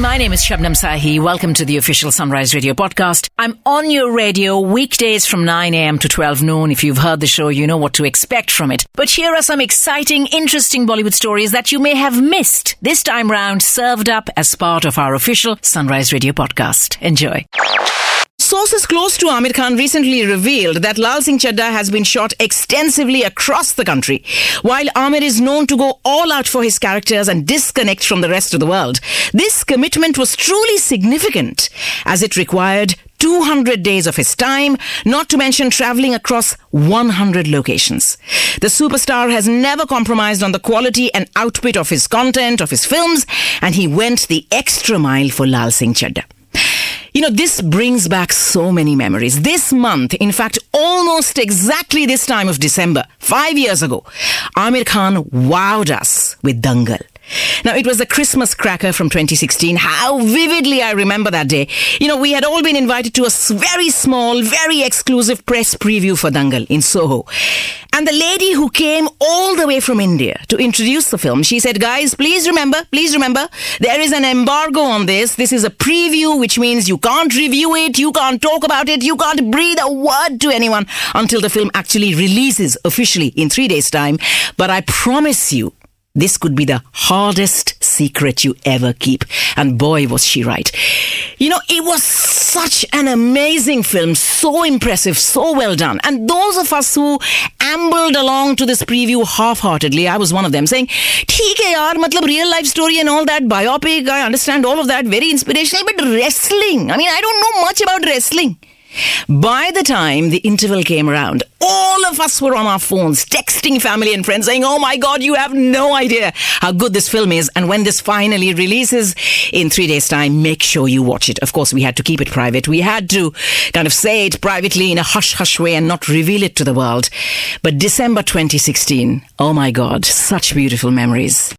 My name is Shabnam Sahi. Welcome to the official Sunrise Radio podcast. I'm on your radio weekdays from 9 a.m. to 12 noon. If you've heard the show, you know what to expect from it. But here are some exciting, interesting Bollywood stories that you may have missed this time round, served up as part of our official Sunrise Radio podcast. Enjoy. Sources close to Aamir Khan recently revealed that Lal Singh Chadda has been shot extensively across the country. While Amir is known to go all out for his characters and disconnect from the rest of the world, this commitment was truly significant as it required 200 days of his time, not to mention traveling across 100 locations. The superstar has never compromised on the quality and output of his content, of his films, and he went the extra mile for Lal Singh Chadda. You know, this brings back so many memories. This month, in fact, almost exactly this time of December, five years ago, Aamir Khan wowed us with Dangal. Now, it was the Christmas cracker from 2016. How vividly I remember that day. You know, we had all been invited to a very small, very exclusive press preview for Dangal in Soho. And the lady who came all the way from India to introduce the film, she said, guys, please remember, please remember, there is an embargo on this. This is a preview, which means you can't review it, you can't talk about it, you can't breathe a word to anyone until the film actually releases officially in three days' time. But I promise you, this could be the hardest secret you ever keep. And boy, was she right. You know, it was such an amazing film, so impressive, so well done. And those of us who ambled along to this preview half heartedly, I was one of them, saying, "TKR, matlab real life story and all that, biopic, I understand all of that, very inspirational, but wrestling. I mean, I don't know much about wrestling. By the time the interval came around, all of us were on our phones, texting family and friends, saying, Oh my God, you have no idea how good this film is. And when this finally releases in three days' time, make sure you watch it. Of course, we had to keep it private. We had to kind of say it privately in a hush hush way and not reveal it to the world. But December 2016, oh my God, such beautiful memories.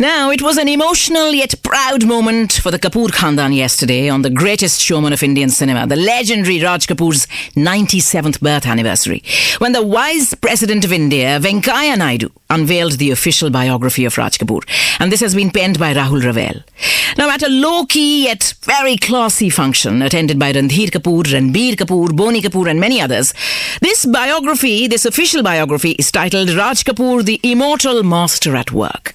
Now, it was an emotional yet proud moment for the Kapoor Khandan yesterday on the greatest showman of Indian cinema, the legendary Raj Kapoor's 97th birth anniversary, when the wise president of India, Venkaiah Naidu, unveiled the official biography of Raj Kapoor. And this has been penned by Rahul Rawail. Now, at a low-key yet very classy function attended by Randhir Kapoor, Ranbir Kapoor, Boney Kapoor and many others, this biography, this official biography is titled Raj Kapoor, the Immortal Master at Work.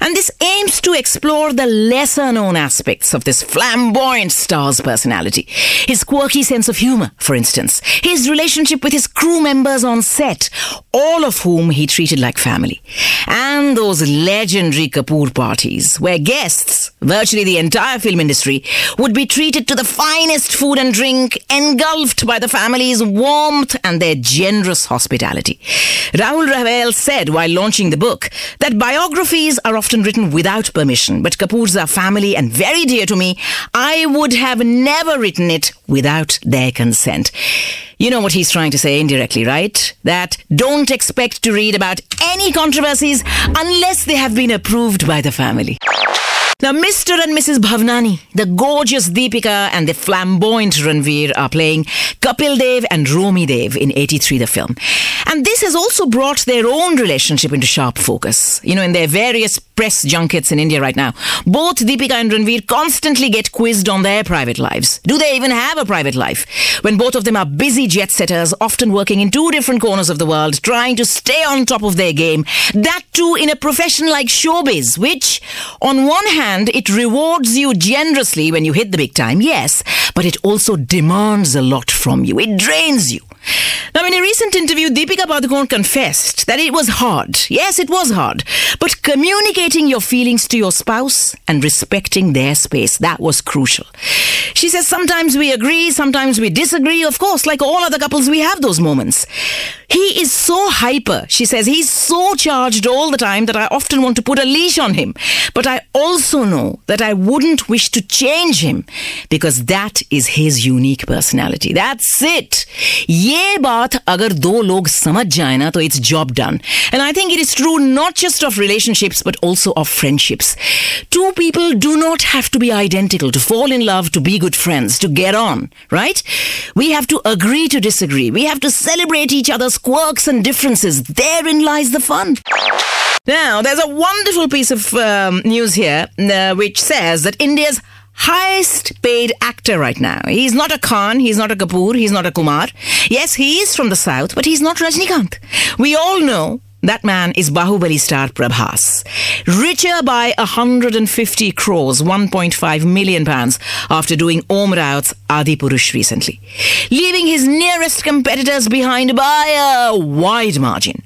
And this aims to explore the lesser known aspects of this flamboyant star's personality. His quirky sense of humor, for instance, his relationship with his crew members on set, all of whom he treated like family, and those legendary Kapoor parties where guests, virtually the entire film industry, would be treated to the finest food and drink, engulfed by the family's warmth and their generous hospitality. Rahul Rawail said while launching the book that biographies are often written without permission, but Kapoors are family and very dear to me. I would have never written it without their consent. You know what he's trying to say indirectly, right? That don't expect to read about any controversies unless they have been approved by the family. Now, Mr. and Mrs. Bhavnani, the gorgeous Deepika and the flamboyant Ranveer are playing Kapil Dev and Romi Dev in 83, the film. And this has also brought their own relationship into sharp focus. You know, in their various press junkets in India right now, both Deepika and Ranveer constantly get quizzed on their private lives. Do they even have a private life? When both of them are busy jet setters, often working in two different corners of the world, trying to stay on top of their game. That too in a profession like showbiz, which, on one hand, it rewards you generously when you hit the big time, yes, but it also demands a lot from you. It drains you. Now, in a recent interview, Deepika Padukone confessed that it was hard. Yes, it was hard. But communicating your feelings to your spouse and respecting their space, that was crucial. She says sometimes we agree, sometimes we disagree. Of course, like all other couples, we have those moments. He is so hyper. She says he's so charged all the time that I often want to put a leash on him. But I also know that I wouldn't wish to change him because that is his unique personality. That's it. ये बात अगर दो लोग समझ जाए ना तो it's job done. And I think it is true not just of relationships but also of friendships. Two people do not have to be identical to fall in love, to be good friends, to get on, right? We have to agree to disagree. We have to celebrate each other's quirks and differences. Therein lies the fun. Now, there's a wonderful piece of um, news here uh, which says that India's highest paid actor right now. He's not a Khan, he's not a Kapoor, he's not a Kumar. Yes, he is from the south, but he's not Rajinikanth. We all know that man is Bahubali star Prabhas. Richer by 150 crores, 1.5 million pounds, after doing Om Raut's Adi Purush recently. Leaving his nearest competitors behind by a wide margin.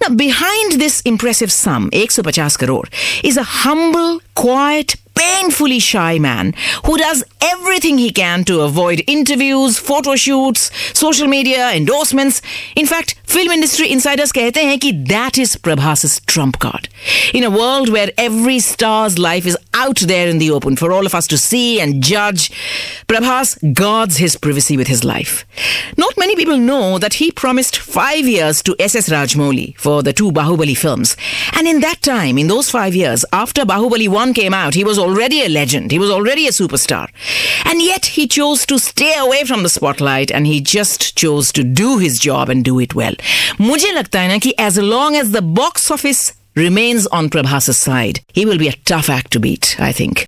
Now, behind this impressive sum, 150 crore, is a humble, quiet, painfully shy man who does everything he can to avoid interviews, photo shoots, social media, endorsements. In fact, film industry insiders कहते हैं कि that is Prabhas's trump card. In a world where every star's life is out there in the open for all of us to see and judge, Prabhas guards his privacy with his life. Not many people know that he promised five years to SS Rajmouli for the two Bahubali films. And in that time, in those five years, after Bahubali 1 came out, he was already a legend. He was already a superstar. And yet he chose to stay away from the spotlight and he just chose to do his job and do it well. मुझे लगता है ना कि as long as the box office remains on Prabhas's side, he will be a tough act to beat, I think.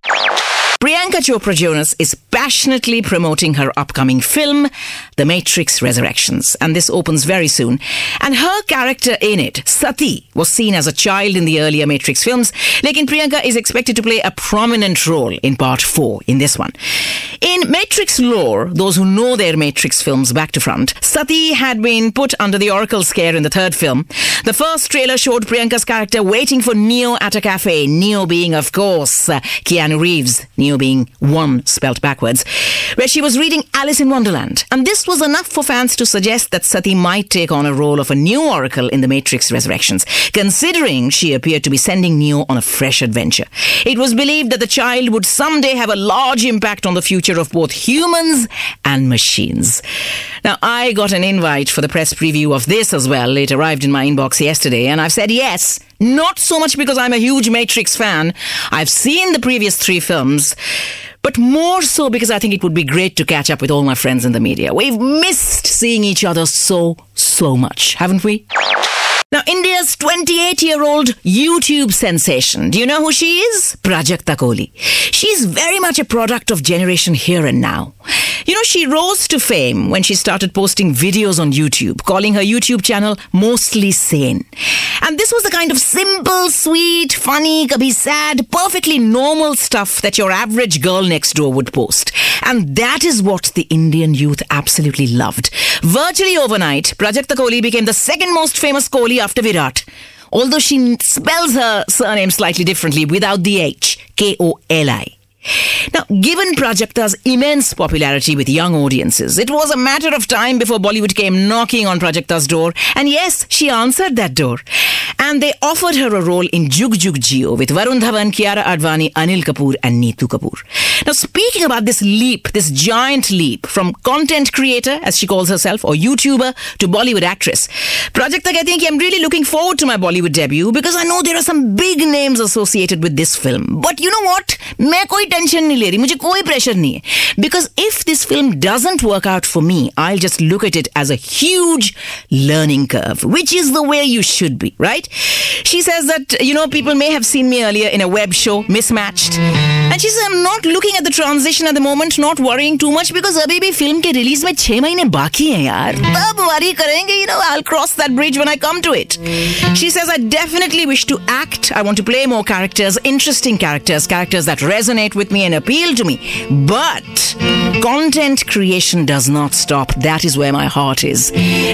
Priyanka Chopra Jonas is passionately promoting her upcoming film, The Matrix Resurrections, and this opens very soon. And her character in it, Sati, was seen as a child in the earlier Matrix films. Lekin Priyanka is expected to play a prominent role in part 4 in this one. In Matrix lore, those who know their Matrix films back to front, Sati had been put under the Oracle scare in the third film. The first trailer showed Priyanka's character waiting for Neo at a cafe, Neo being, of course, Keanu Reeves, Neo being one spelt backwards, where she was reading Alice in Wonderland. And this was enough for fans to suggest that Sati might take on a role of a new Oracle in the Matrix Resurrections, considering she appeared to be sending Neo on a fresh adventure. It was believed that the child would someday have a large impact on the future of both humans and machines. Now, I got an invite for the press preview of this as well. It arrived in my inbox yesterday, and I've said yes. Not so much because I'm a huge Matrix fan. I've seen the previous three films, but more so because I think it would be great to catch up with all my friends in the media. We've missed seeing each other so, so much, haven't we? Now, India's 28 year old YouTube sensation. Do you know who she is? Prajakta Koli. She's very much a product of generation here and now. You know, she rose to fame when she started posting videos on YouTube, calling her YouTube channel mostly sane. And this was the kind of simple, sweet, funny, kabhi sad, perfectly normal stuff that your average girl next door would post. And that is what the Indian youth absolutely loved. Virtually overnight, Prajakta Koli became the second most famous Kohli after Virat. Although she spells her surname slightly differently without the H, K O L I. Now, given Prajakta's immense popularity with young audiences, it was a matter of time before Bollywood came knocking on Prajakta's door. And yes, she answered that door. And they offered her a role in Jug Jug Jio with Varun Dhawan, Kiara Advani, Anil Kapoor, and Neetu Kapoor. Now, speaking about this leap, this giant leap from content creator, as she calls herself, or YouTuber, to Bollywood actress, Prajakta कहती हैं कि I'm really looking forward to my Bollywood debut because I know there are some big names associated with this film. But you know what? मैं कोई tension नहीं ले रही मुझे कोई प्रेशर नहीं है because if this film doesn't work out for me I just look at it as a huge learning curve, which is the way you should be, right? She says that, you know, people may have seen me earlier in a web show, Mismatched. And she says, I'm not looking at the transition at the moment, not worrying too much because अभी भी film के release में छह महीने बाकी हैं यार तब worry करेंगे you know I'll cross that bridge when I come to it she says I definitely wish to act I want to play more characters interesting characters characters that resonate with me and appeal to me. But content creation does not stop. That is where my heart is.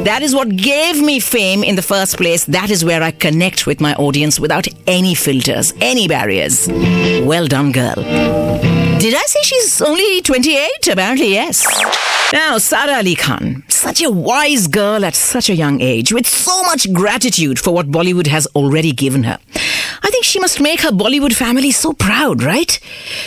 That is what gave me fame in the first place. That is where I connect with my audience without any filters any barriers. Well done girl did I say she's only 28? Apparently, yes. Now, Sara Ali Khan, such a wise girl at such a young age, with so much gratitude for what Bollywood has already given her. I think she must make her Bollywood family so proud, right?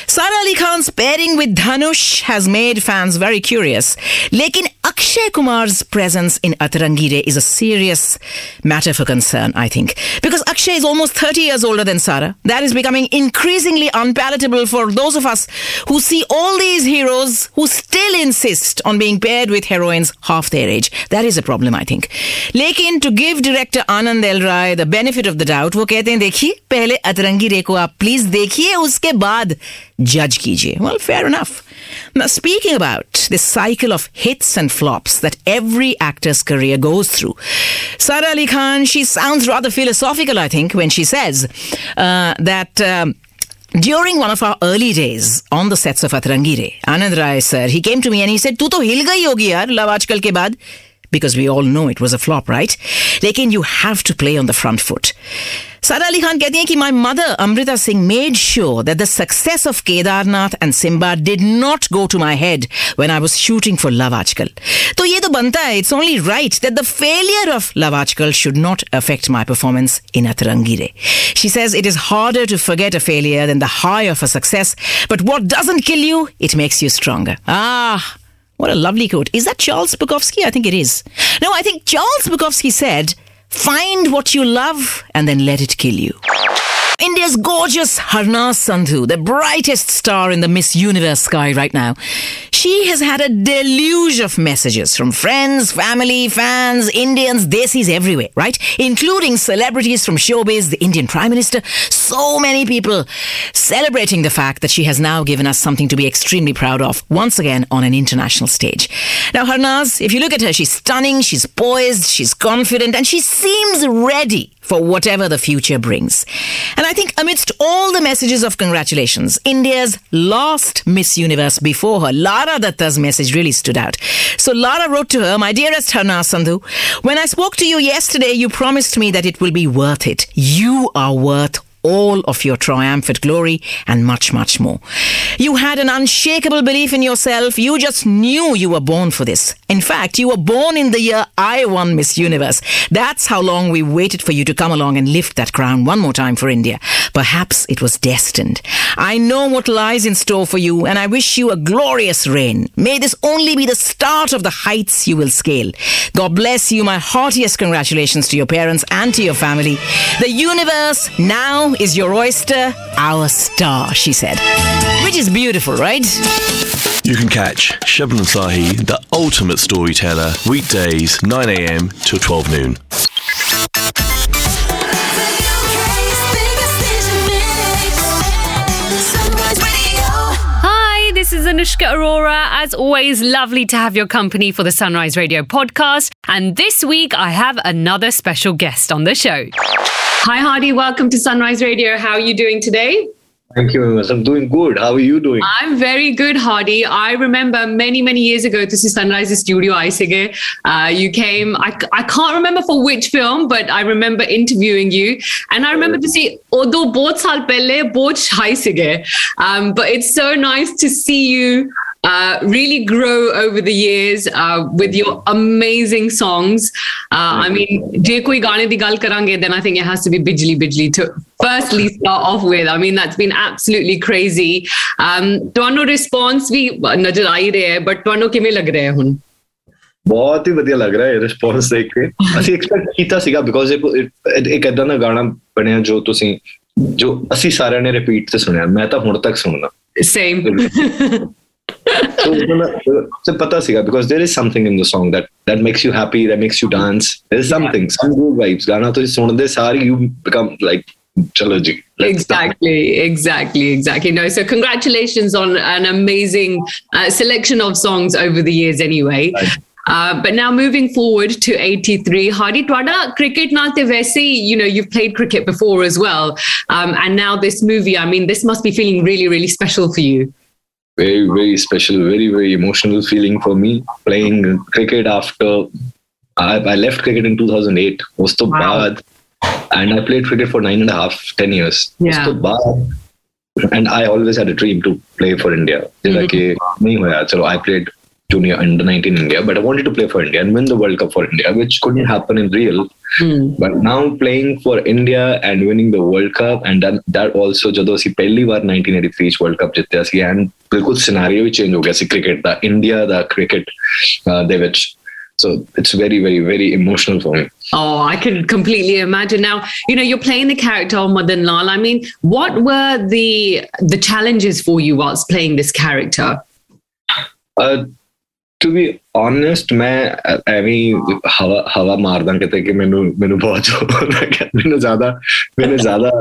Sara Ali Khan's pairing with Dhanush has made fans very curious. Lekin Akshay Kumar's presence in Atrangi Re is a serious matter for concern, I think. Because Akshay is almost 30 years older than Sara. That is becoming increasingly unpalatable for those of us who see all these heroes who still insist on being paired with heroines half their age. That is a problem, I think. लेकिन to give director Anand L Rai the benefit of the doubt, वो कहते हैं देखिए पहले अतरंगी रे को आप प्लीज देखिए उसके बाद जज कीजिए fair enough. Now, speaking about this cycle of hits and flops that every actor's career goes through. Sara Ali Khan, she sounds rather philosophical, I think, when she says uh, that. Um, during one of our early days on the sets of Atrangi Re, Anand Rai sir, he came to me and he said, "Tu to hil gayi hogi yaar, love aajkal ke baad." because we all know it was a flop, right? लेकिन you have to play on the front foot. सारा Ali Khan कहती हैं my mother Amrita Singh made sure that the success of Kedarnath and Simmba did not go to my head when I was shooting for Love Aajkal. तो ये it's only right that the failure of Love Aajkal should not affect my performance in Atrangi Re. She says it is harder to forget a failure than the high of a success, but what doesn't kill you, it makes you stronger. Ah, what a lovely quote. Is that Charles Bukowski? I think it is. No, I think Charles Bukowski said, Find what you love and then let it kill you. India's gorgeous Harnaaz Sandhu, the brightest star in the Miss Universe sky right now. She has had a deluge of messages from friends, family, fans, Indians, desis everywhere, right? Including celebrities from showbiz, the Indian Prime Minister, so many people celebrating the fact that she has now given us something to be extremely proud of once again on an international stage. Now, Harnaaz, if you look at her, she's stunning, she's poised, she's confident, and she seems ready for whatever the future brings. And I think amidst all the messages of congratulations, India's last Miss Universe before her, Lara Dutta's message really stood out. So Lara wrote to her, My dearest Harnaaz Sandhu, when I spoke to you yesterday, you promised me that it will be worth it. You are worth all of your triumphant glory and much, much more. You had an unshakable belief in yourself. You just knew you were born for this. In fact, you were born in the year I won Miss Universe. That's how long we waited for you to come along and lift that crown one more time for India. Perhaps it was destined. I know what lies in store for you, and I wish you a glorious reign. May this only be the start of the heights you will scale. God bless you. My heartiest congratulations to your parents and to your family. The universe now is your oyster, our star, she said. Which is beautiful, right? You can catch Shabnam Sahi, the ultimate storyteller, weekdays 9am till 12 noon. The UK's biggest station mix. Sunrise Radio. Hi, this is Anushka Arora. As always, lovely to have your company for the Sunrise Radio podcast. And this week, I have another special guest on the show. Hi, Harrdy. Welcome to Sunrise Radio. How are you doing today? Thank you much. I'm doing good. How are you doing? I'm very good, Harrdy. I remember many, many years ago, this is Sunrise Studio Aisige. Uh, you came, I, I can't remember for which film, but I remember interviewing you. And I remember to see, although both saal pehle, both. Um, but it's so nice to see you uh, really grow over the years uh, with your amazing songs. Uh, I mean, je koi gaane di gal karange, then I think it has to be Bijli Bijli to firstly start off with. I mean, that's been absolutely crazy. Um, ਤੁਹਾਨੂੰ response ਵੀ ਨਜ਼ਰ ਆ ਹੀ ਰਿਹਾ ਹੈ but ਤੁਹਾਨੂੰ ਕਿਵੇਂ ਲੱਗ ਰਿਹਾ ਹੈ ਹੁਣ ਬਹੁਤ ਹੀ ਵਧੀਆ ਲੱਗ ਰਿਹਾ ਹੈ ਰਿਸਪੌਂਸ ਦੇਖ ਕੇ ਅਸੀਂ ਐਕਸਪੈਕਟ ਕੀਤਾ ਸੀਗਾ ਬਿਕੋਜ਼ ਇਹ ਇੱਕ ਇਦਾਂ ਦਾ ਗਾਣਾ ਬਣਿਆ ਜੋ ਤੁਸੀਂ ਜੋ ਅਸੀਂ ਸਾਰਿਆਂ ਨੇ ਰਿਪੀਟ ਤੇ ਸੁਣਿਆ ਮੈਂ ਤਾਂ ਹੁਣ ਤੱਕ ਸੁਣਦਾ same so, it's a pata because there is something in the song that that makes you happy, that makes you dance. There's something, yeah. some good vibes. Gana to sunde sari, you become like trilogy. exactly, start. exactly, exactly. No, so congratulations on an amazing uh, selection of songs over the years, anyway. Uh, but now moving forward to 83, Harrdy Twada, cricket nate vesi, you know, you've played cricket before as well. Um, and now this movie, I mean, this must be feeling really, really special for you very very special very very emotional feeling for me playing cricket after I, I left cricket in 2008 was wow. and I played cricket for nine and a half ten years yeah. and I always had a dream to play for India mm-hmm. like, I played junior under 19 in India but I wanted to play for India and win the World Cup for India which couldn't happen in real Hmm. but now playing for India and winning the World Cup and that, that also ਜਦੋਂ ਅਸੀਂ ਪਹਿਲੀ ਵਾਰ 1983 ਚ World Cup ਜਿੱਤਿਆ ਸੀ and ਬਿਲਕੁਲ scenario ਹੀ change ਹੋ ਗਿਆ ਸੀ ਕ੍ਰਿਕਟ ਦਾ ਇੰਡੀਆ ਦਾ ਕ੍ਰਿਕਟ ਦੇ ਵਿੱਚ so it's very very very emotional for me Oh, I can completely imagine. Now, you know, you're playing the character of Madan Lal. I mean, what were the the challenges for you whilst playing this character? uh, to be honest ਮੈਂ ਐਵੇਂ ਹਵਾ ਹਵਾ ਮਾਰਦਾ ਕਿਤੇ ਕਿ ਮੈਨੂੰ ਮੈਨੂੰ ਬਹੁਤ ਜ਼ੋਰ ਲੱਗਿਆ ਮੈਨੂੰ ਜ਼ਿਆਦਾ ਮੈਨੂੰ ਜ਼ਿਆਦਾ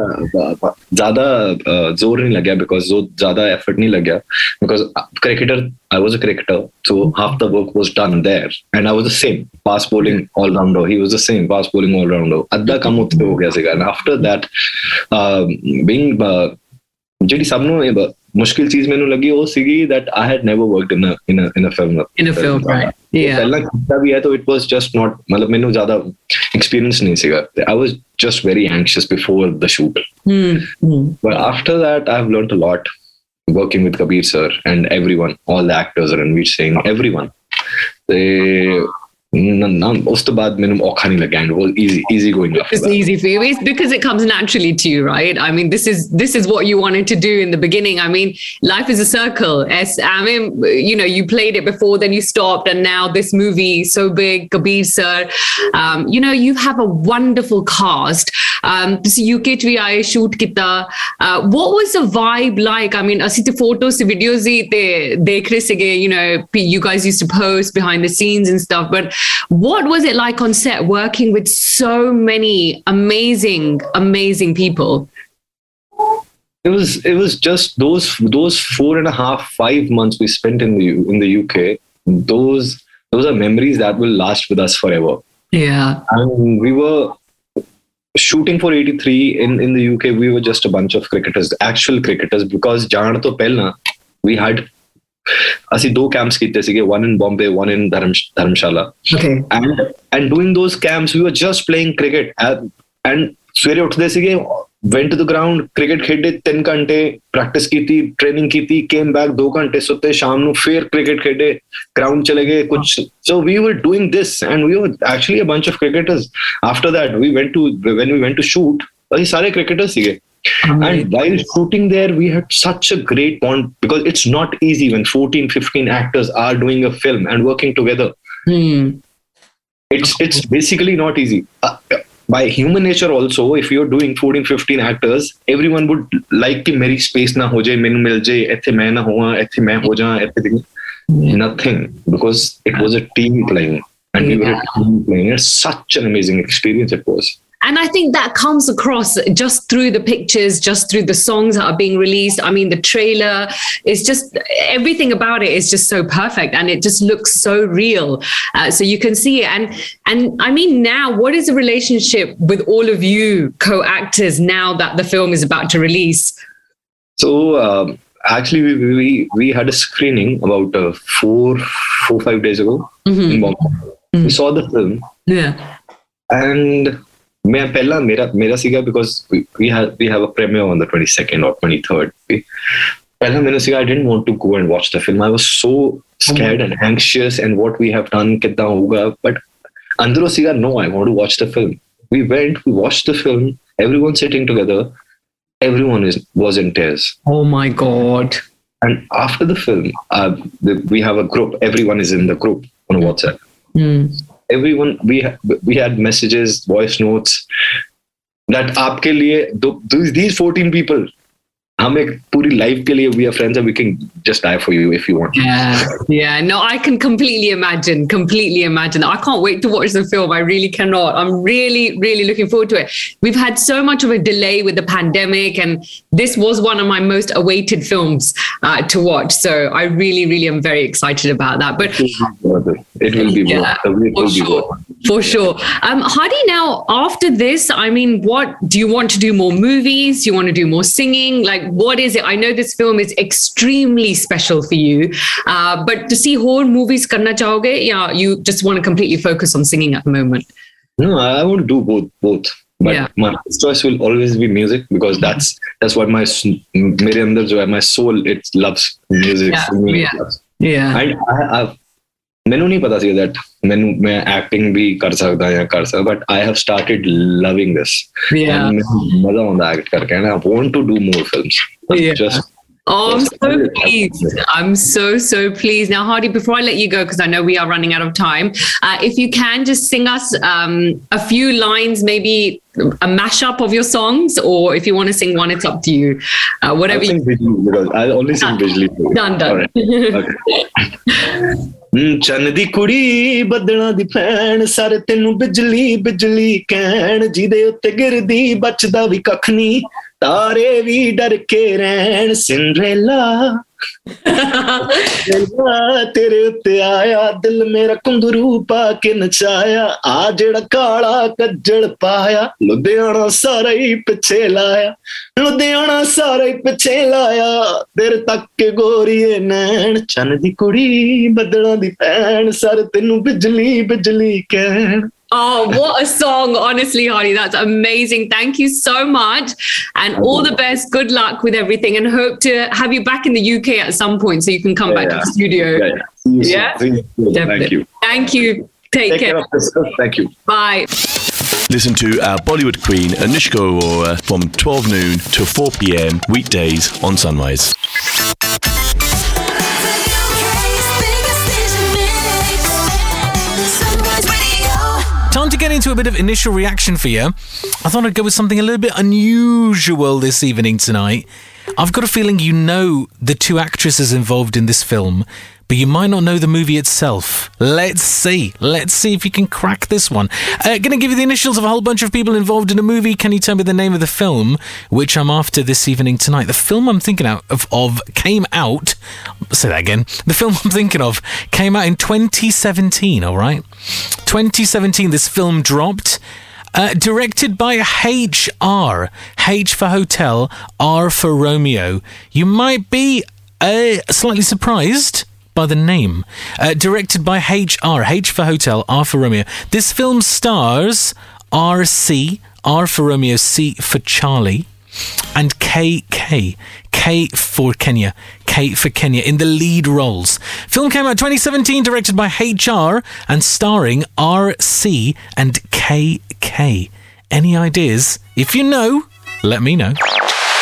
ਜ਼ਿਆਦਾ ਅਹ, ਜ਼ੋਰ ਨਹੀਂ ਲੱਗਿਆ ਬਿਕੋਜ਼ ਜੋ ਜ਼ਿਆਦਾ ਐਫਰਟ ਨਹੀਂ ਲੱਗਿਆ because cricketer I was a cricketer, so half the work was done there, and I was the same fast bowling all rounder. He was the same fast bowling all rounder. ਅੱਧਾ ਕੰਮ ਉੱਥੇ ਹੋ ਗਿਆ ਸੀਗਾ, and after that, um, being uh, ਜਿਹੜੀ ਸਭ ਨੂੰ ਇਹ ਬ- ਮੁਸ਼ਕਿਲ ਚੀਜ਼ ਮੈਨੂੰ ਲੱਗੀ ਉਹ ਸੀਗੀ that I had never worked in a in a in a film. In a film, right? Yeah. ਪਹਿਲਾਂ ਕੀਤਾ ਵੀ ਹੈ ਤਾਂ it was just not ਮਤਲਬ ਮੈਨੂੰ ਜ਼ਿਆਦਾ experience ਨਹੀਂ ਸੀਗਾ. I was just very anxious before the shoot. Hmm. Hmm. But after that, I've learned a lot working with Kabir sir and everyone, all the actors, Ranveer Singh, everyone. They easy easy going it's easy for you. It's because it comes naturally to you right? I mean this is this is what you wanted to do in the beginning. I mean life is a circle. As i mean you know you played it before then you stopped and now this movie so big kabir sir. Um, you know you have a wonderful cast. Um, this UK TVI shoot kita. Uh, what was the vibe like? I mean, así the photos, the videos, they, they, you know, you guys used to post behind the scenes and stuff, but what was it like on set working with so many amazing, amazing people? It was it was just those those four and a half five months we spent in the in the UK. Those those are memories that will last with us forever. Yeah, and we were shooting for 83 in, in the UK, we were just a bunch of cricketers, actual cricketers, because Jaan to Pelna, we had ਅਸੀਂ ਦੋ camps ਕੀਤੇ ਸੀਗੇ one in Bombay one in Dharam, Dharamshala Okay. and and doing those camps we were just playing cricket and, and ਸਵੇਰੇ ਉੱਠਦੇ ਸੀਗੇ went to the ground cricket ਖੇਡੇ 3 ਘੰਟੇ practice ਕੀਤੀ ਟ੍ਰੇਨਿੰਗ ਕੀਤੀ came back 2 ਘੰਟੇ ਸੁੱਤੇ ਸ਼ਾਮ ਨੂੰ ਫੇਰ cricket ਖੇਡੇ ground ਚਲੇ ਗਏ ਕੁਝ so we were doing this and we were actually a bunch of cricketers after that we went to when we went to shoot ਅਸੀਂ ਸਾਰੇ cricketers ਸੀਗੇ Amazing. And while shooting there, we had such a great bond because it's not easy when 14, 15 actors are doing a film and working together. Hmm. It's it's basically not easy. Uh, by human nature also, if you're doing 14, 15 actors, everyone would like to marry space na हो जाए मैंने मिल जाए ऐसे मैं ना हुआ ऐसे मैं nothing because it was a team playing and yeah. we were a team playing. It's such an amazing experience it was. And I think that comes across just through the pictures, just through the songs that are being released. I mean, the trailer is just everything about it is just so perfect, and it just looks so real. Uh, so you can see it, and and I mean, now what is the relationship with all of you co-actors now that the film is about to release? So um, actually, we, we we had a screening about uh, four four five days ago in Bombay. We saw the film, Yeah. and ਮੈਂ ਪਹਿਲਾ ਮੇਰਾ ਮੇਰਾ ਸੀਗਾ because we have we have a premiere on the 22nd or 23rd ਪਹਿਲਾ ਮੈਨੂੰ ਸੀਗਾ I didn't want to go and watch the film I was so scared and anxious and what we have done ਕਿੱਦਾਂ ਹੋਊਗਾ but ਅੰਦਰੋਂ ਸੀਗਾ no I want to watch the film we went we watched the film everyone sitting together everyone was in tears. Oh my god. And after the film uh, the, we have a group everyone is in the group on whatsapp. Mm everyone we we had messages voice notes that aapke liye these 14 people हम एक पूरी life के लिए we are friends and we can just die for you if you want. Yeah, yeah. No, I can completely imagine, completely imagine. I can't wait to watch the film. I really cannot. I'm really, really looking forward to it. We've had so much of a delay with the pandemic, and this was one of my most awaited films uh, to watch. So I really, really am very excited about that. But it will be yeah, worth. For sure. Worth. For sure. Um, Harrdy, now after this, I mean, what do you want to do? More movies? Do you want to do more singing? Like what is it? I know this film is extremely special for you, uh, but to see horror movies, karna chahoge? Yeah, you just want to completely focus on singing at the moment. No, I would do both. Both. But yeah. my choice will always be music because that's that's what my my soul it loves music. Yeah, yeah. Yeah. And I, I, ਮੈਨੂੰ ਨਹੀਂ ਪਤਾ ਸੀ that ਮੈਨੂੰ ਮੈਂ acting ਵੀ ਕਰ ਸਕਦਾ ਜਾਂ ਕਰ ਸਕਦਾ but I have started loving this yeah ਮਜ਼ਾ ਆਉਂਦਾ ਐਕਟ ਕਰਕੇ ਨਾ I want to do more films just Oh, I'm so pleased. I'm so, so pleased. Now, Harrdy, before I let you go, because I know we are running out of time, uh, if you can just sing us um, a few lines, maybe a mashup of your songs, or if you want to sing one, it's up to you. Uh, whatever I'll you. Visually, because I only sing visually. Done, done. Right. Okay. Hmm, ਚੰਨ ਦੀ ਕੁੜੀ ਬੱਦਲਾਂ ਦੀ ਭੈਣ ਸਾਰੇ ਤੈਨੂੰ ਬਿਜਲੀ ਬਿਜਲੀ ਕਹਿਣ ਜਿਹਦੇ ਉੱਤੇ ਗਿਰਦੀ ਬਚਦਾ ਵੀ ਕੱਖ ਨਹੀਂ ਤਾਰੇ ਵੀ ਡਰ ਕੇ ਰਹਿਣ ਸਿੰਡਰੇਲਾ ਸਿੰਡਰੇਲਾ ਤੇਰੇ ਉੱਤੇ ਆਇਆ, ਦਿਲ ਮੇਰਾ ਕੁੰਗਰੂ ਪਾ ਕੇ ਨਚਾਇਆ। ਆ ਜਿਹੜਾ ਕਾਲਾ ਕੱਜਲ ਪਾਇਆ, ਲੁਧਿਆਣਾ ਸਾਰਾ ਹੀ ਪਿੱਛੇ ਲਾਇਆ। ਲੁਧਿਆਣਾ ਸਾਰਾ ਹੀ ਪਿੱਛੇ ਲਾਇਆ ਤੇਰੇ ਤੱਕ ਕੇ ਗੋਰੀਏ ਨੈਣ। ਚੰਨ ਦੀ ਕੁੜੀ, ਬੱਦਲਾਂ ਦੀ ਭੈਣ, ਸਰ ਤੈਨੂੰ ਬਿਜਲੀ ਬਿਜਲੀ ਕਹਿਣ। Oh, what a song. Honestly, Harrdy, that's amazing. Thank you so much. And all the best. Good luck with everything. And hope to have you back in the UK at some point so you can come back to the studio. Yeah, yeah. Soon. Yeah? See you soon. Thank you. Thank you. Take, Take care. care. Thank you. Bye. Listen to our Bollywood queen Anushka Arora from 12 noon to 4 pm weekdays on Sunrise. Into a bit of initial reaction for you. I thought I'd go with something a little bit unusual this evening tonight. I've got a feeling you know the two actresses involved in this film, but you might not know the movie itself. Let's see. Let's see if you can crack this one. Uh, going to give you the initials of a whole bunch of people involved in a movie. Can you tell me the name of the film, which I'm after this evening tonight? The film I'm thinking of, of came out. Say that again. The film I'm thinking of came out in 2017. All right, 2017. This film dropped. Uh, directed by HR. H for hotel, R for Romeo. You might be uh, slightly surprised by the name. Uh, directed by HR. H for hotel, R for Romeo. This film stars RC, R for Romeo, C for Charlie, and KK. K for Kenya. K for Kenya in the lead roles. Film came out 2017, directed by HR and starring RC and KK. Any ideas? If you know, let me know.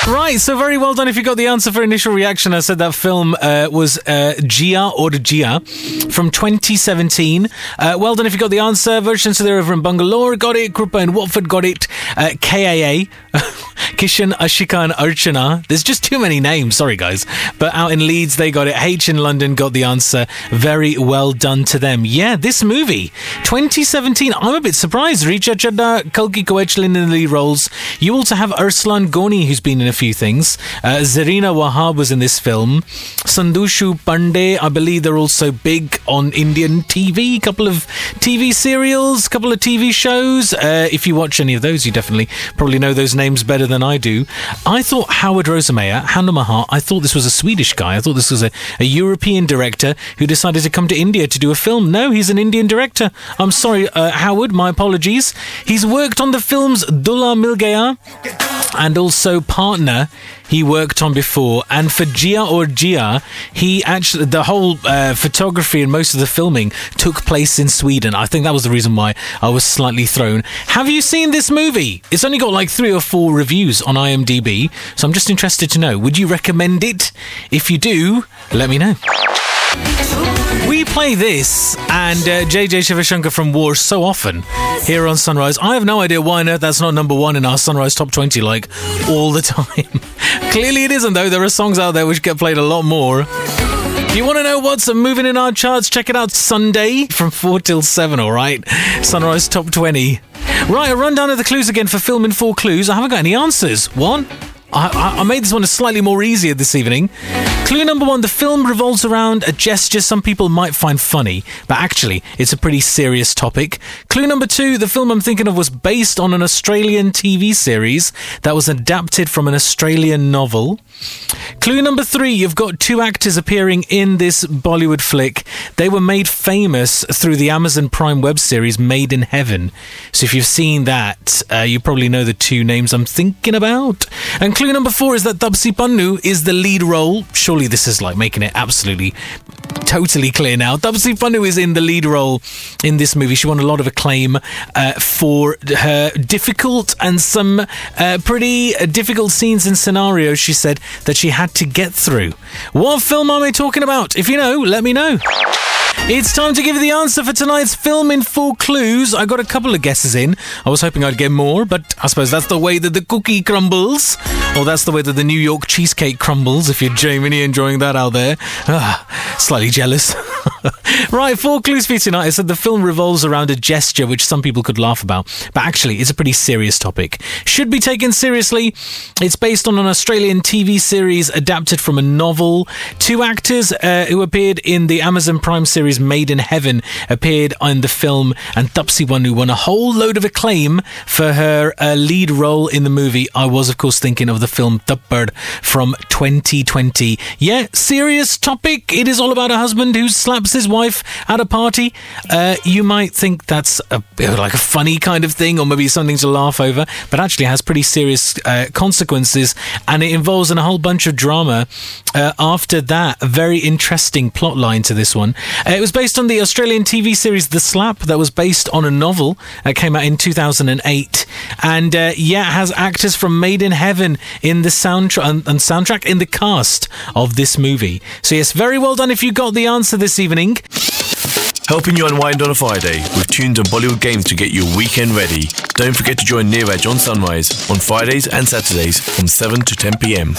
Right, so very well done if you got the answer for initial reaction. I said that film uh, was uh, Jia Aur Jia from 2017. Uh, well done if you got the answer. Versions there over in Bangalore got it. Krupa in Watford got it. Uh, KAA, Kishan, Ashika, and Archana. There's just too many names. Sorry, guys. But out in Leeds, they got it. H in London got the answer. Very well done to them. Yeah, this movie, 2017. I'm a bit surprised. Richa Chadha, Kalki Koechlin in the lead roles. You also have Arslan Goni, who's been in a few things. Uh, Zarina Wahab was in this film. Sandushu Pandey, I believe they're also big on Indian TV. A Couple of TV serials, a couple of TV shows. Uh, if you watch any of those, you definitely probably know those names better better than I do. I thought Howard Rosemeyer, hand on my heart, I thought this was a Swedish guy. I thought this was a, a European director who decided to come to India to do a film. No, he's an Indian director. I'm sorry, uh, Howard, my apologies. He's worked on the films Dulha Mil Gaya and also Partner he worked on before. And for Jia Aur Jia he actually the whole uh, photography and most of the filming took place in Sweden. I think that was the reason why I was slightly thrown. Have you seen this movie? It's only got like three or four reviews on IMDb so I'm just interested to know. Would you recommend it? If you do let me know we play this and uh, JJ Shivashankar from War so often here on Sunrise. I have no idea why on earth that's not number one in our Sunrise Top 20 like all the time. Clearly it isn't though. There are songs out there which get played a lot more. If you want to know what's moving in our charts, check it out Sunday from 4 till 7, alright? Sunrise Top 20. Right, a rundown of the clues again for film in four clues. I haven't got any answers. One, I, I, made this one slightly more easier this evening. Clue number one the film revolves around a gesture some people might find funny, but actually, it's a pretty serious topic. Clue number two the film I'm thinking of was based on an Australian TV series that was adapted from an Australian novel. Clue number three you've got two actors appearing in this Bollywood flick. They were made famous through the Amazon Prime web series Made in Heaven. So if you've seen that, uh, you probably know the two names I'm thinking about. And clue number four is that Taapsee Pannu is the lead role. Surely this is like making it absolutely totally clear now. Taapsee Pannu is in the lead role in this movie. She won a lot of acclaim uh, for her difficult and some uh, pretty uh, difficult scenes and scenarios she said that she had to get through. What film am I talking about? If you know, let me know. It's time to give you the answer for tonight's film in four clues. I got a couple of guesses in. I was hoping I'd get more, but I suppose that's the way that the cookie crumbles. Or that's the way that the New York cheesecake crumbles, if you're Jamie enjoying that out there. Ah, slightly jealous. right, four clues for you tonight. I said the film revolves around a gesture which some people could laugh about, but actually it's a pretty serious topic. Should be taken seriously. It's based on an Australian TV series adapted from a novel. Two actors uh, who appeared in the Amazon Prime series Made in Heaven appeared in the film, and Taapsee Pannu won a whole load of acclaim for her uh, lead role in the movie. I was, of course, thinking of the film Thappad from 2020. Yeah, serious topic. It is all about a husband who slaps his wife at a party. Uh, you might think that's a, like a funny kind of thing, or maybe something to laugh over, but actually has pretty serious uh, consequences, and it involves in a whole bunch of drama. Uh, after that, a very interesting plot line to this one. Uh, it was based on the Australian TV series The Slap, that was based on a novel that came out in 2008, and uh, yeah, it has actors from Made in Heaven in the soundtrack and, and soundtrack in the cast of this movie. So yes, very well done if you got the answer this evening. Helping you unwind on a Friday with tunes and Bollywood games to get your weekend ready. Don't forget to join Niraj on Sunrise on Fridays and Saturdays from 7 to 10 pm.